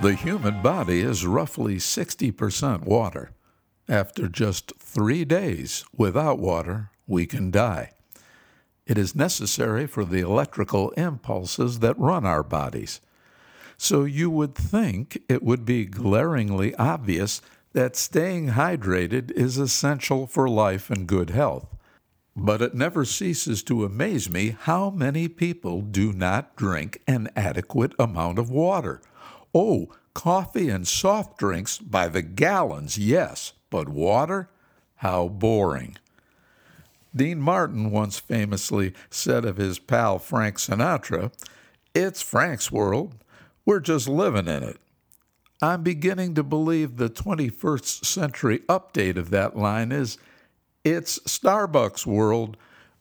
The human body is roughly 60% water. After just three days without water, we can die. It is necessary for the electrical impulses that run our bodies. So you would think it would be glaringly obvious that staying hydrated is essential for life and good health. But it never ceases to amaze me how many people do not drink an adequate amount of water. Oh, coffee and soft drinks by the gallons, yes, but water? How boring. Dean Martin once famously said of his pal Frank Sinatra, It's Frank's world. We're just living in it. I'm beginning to believe the 21st century update of that line is It's Starbucks world.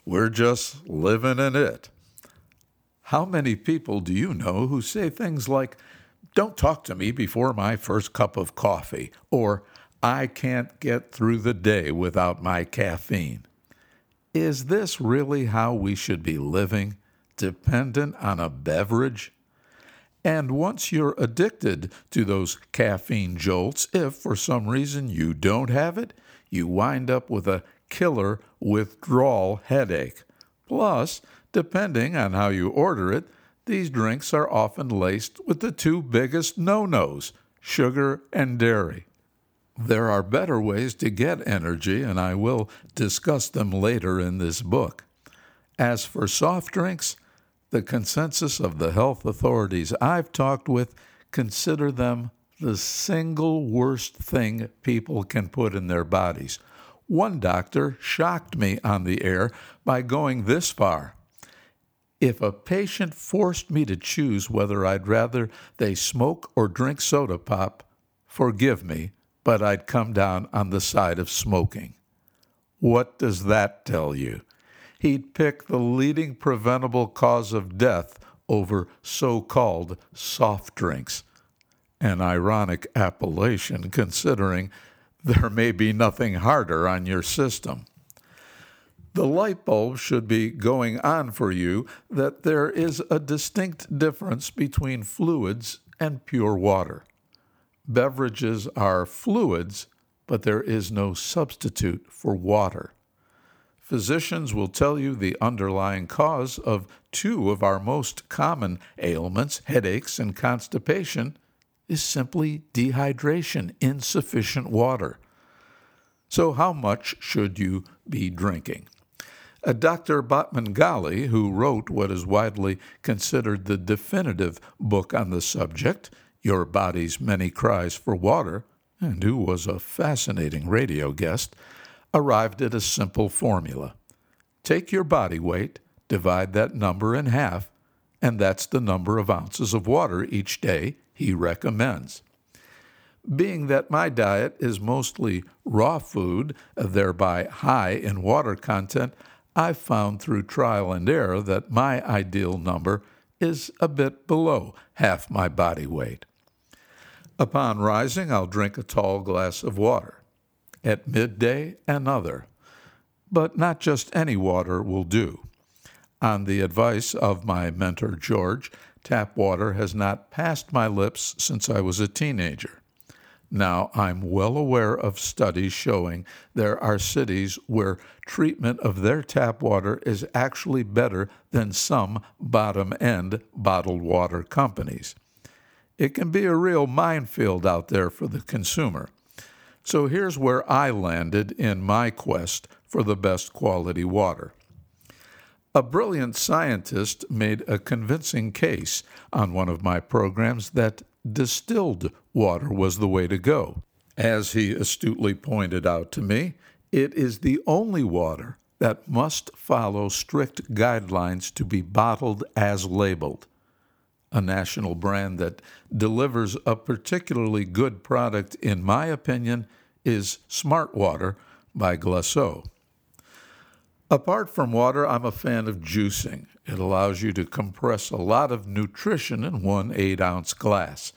We're just living in it. How many people do you know who say things like, Don't talk to me before my first cup of coffee, or I can't get through the day without my caffeine? Is this really how we should be living, dependent on a beverage? And once you're addicted to those caffeine jolts, if for some reason you don't have it, you wind up with a killer withdrawal headache. Plus, depending on how you order it, these drinks are often laced with the two biggest no nos sugar and dairy. There are better ways to get energy, and I will discuss them later in this book. As for soft drinks, the consensus of the health authorities I've talked with consider them the single worst thing people can put in their bodies. One doctor shocked me on the air by going this far. If a patient forced me to choose whether I'd rather they smoke or drink soda pop, forgive me, but I'd come down on the side of smoking. What does that tell you? He'd pick the leading preventable cause of death over so called soft drinks. An ironic appellation considering there may be nothing harder on your system. The light bulb should be going on for you that there is a distinct difference between fluids and pure water. Beverages are fluids, but there is no substitute for water. Physicians will tell you the underlying cause of two of our most common ailments, headaches and constipation, is simply dehydration, insufficient water. So, how much should you be drinking? Uh, Dr. Batmanghelidj, who wrote what is widely considered the definitive book on the subject, your Body's Many Cries for Water, and who was a fascinating radio guest, arrived at a simple formula. Take your body weight, divide that number in half, and that's the number of ounces of water each day he recommends. Being that my diet is mostly raw food, thereby high in water content, I've found through trial and error that my ideal number is a bit below half my body weight. Upon rising, I'll drink a tall glass of water. At midday, another. But not just any water will do. On the advice of my mentor, George, tap water has not passed my lips since I was a teenager. Now, I'm well aware of studies showing there are cities where treatment of their tap water is actually better than some bottom end bottled water companies it can be a real minefield out there for the consumer. So here's where I landed in my quest for the best quality water. A brilliant scientist made a convincing case on one of my programs that distilled water was the way to go. As he astutely pointed out to me, it is the only water that must follow strict guidelines to be bottled as labeled a national brand that delivers a particularly good product, in my opinion, is Smart Water by Glacéau. Apart from water, I'm a fan of juicing. It allows you to compress a lot of nutrition in one eight ounce glass.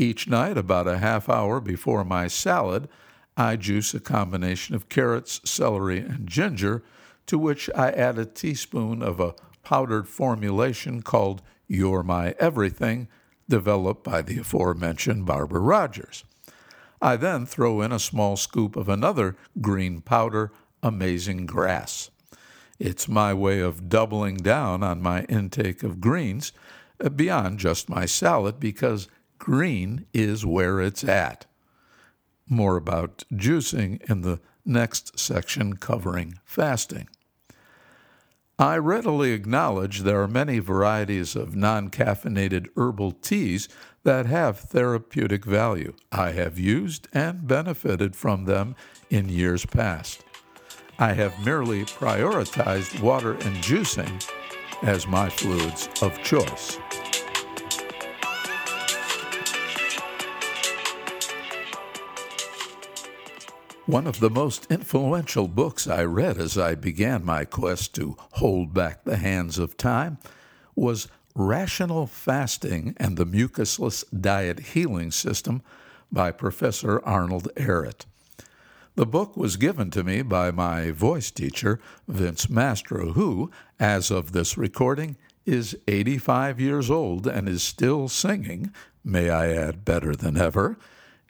Each night, about a half hour before my salad, I juice a combination of carrots, celery, and ginger, to which I add a teaspoon of a powdered formulation called you're My Everything, developed by the aforementioned Barbara Rogers. I then throw in a small scoop of another green powder, Amazing Grass. It's my way of doubling down on my intake of greens uh, beyond just my salad because green is where it's at. More about juicing in the next section covering fasting. I readily acknowledge there are many varieties of non caffeinated herbal teas that have therapeutic value. I have used and benefited from them in years past. I have merely prioritized water and juicing as my fluids of choice. One of the most influential books I read as I began my quest to hold back the hands of time was Rational Fasting and the Mucusless Diet Healing System by Professor Arnold Ehret. The book was given to me by my voice teacher, Vince Mastro, who, as of this recording, is 85 years old and is still singing, may I add, better than ever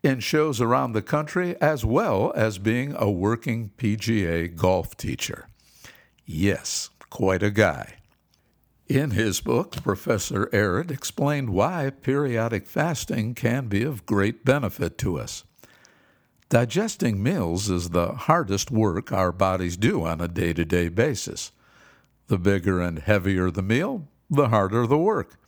in shows around the country, as well as being a working PGA golf teacher. Yes, quite a guy. In his book, Professor Ehret explained why periodic fasting can be of great benefit to us. Digesting meals is the hardest work our bodies do on a day to day basis. The bigger and heavier the meal, the harder the work.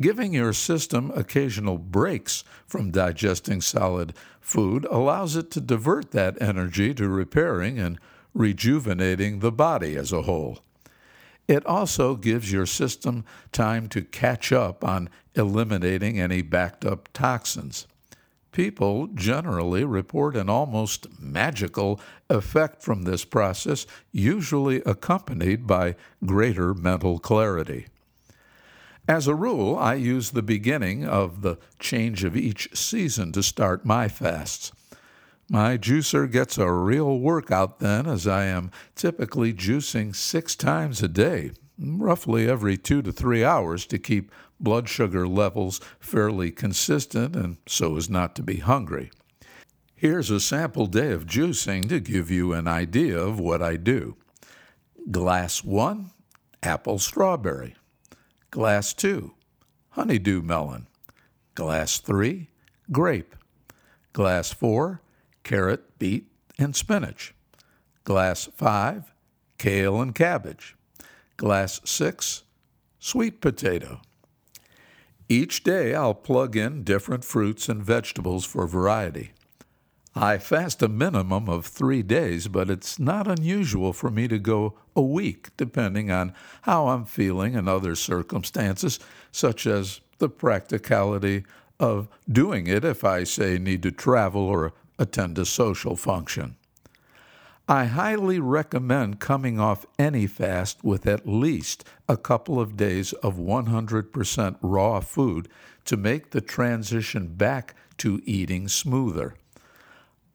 Giving your system occasional breaks from digesting solid food allows it to divert that energy to repairing and rejuvenating the body as a whole. It also gives your system time to catch up on eliminating any backed up toxins. People generally report an almost magical effect from this process, usually accompanied by greater mental clarity. As a rule, I use the beginning of the change of each season to start my fasts. My juicer gets a real workout then, as I am typically juicing six times a day, roughly every two to three hours, to keep blood sugar levels fairly consistent and so as not to be hungry. Here's a sample day of juicing to give you an idea of what I do. Glass 1 apple strawberry. Glass 2, honeydew melon. Glass 3, grape. Glass 4, carrot, beet, and spinach. Glass 5, kale and cabbage. Glass 6, sweet potato. Each day I'll plug in different fruits and vegetables for variety. I fast a minimum of three days, but it's not unusual for me to go a week, depending on how I'm feeling and other circumstances, such as the practicality of doing it if I, say, need to travel or attend a social function. I highly recommend coming off any fast with at least a couple of days of 100% raw food to make the transition back to eating smoother.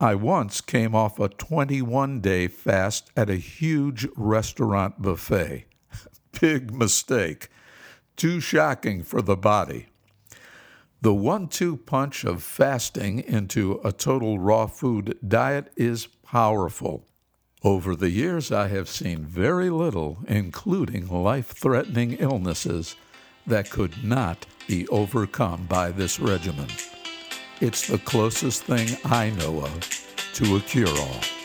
I once came off a 21 day fast at a huge restaurant buffet. Big mistake. Too shocking for the body. The one two punch of fasting into a total raw food diet is powerful. Over the years, I have seen very little, including life threatening illnesses, that could not be overcome by this regimen. It's the closest thing I know of to a cure all.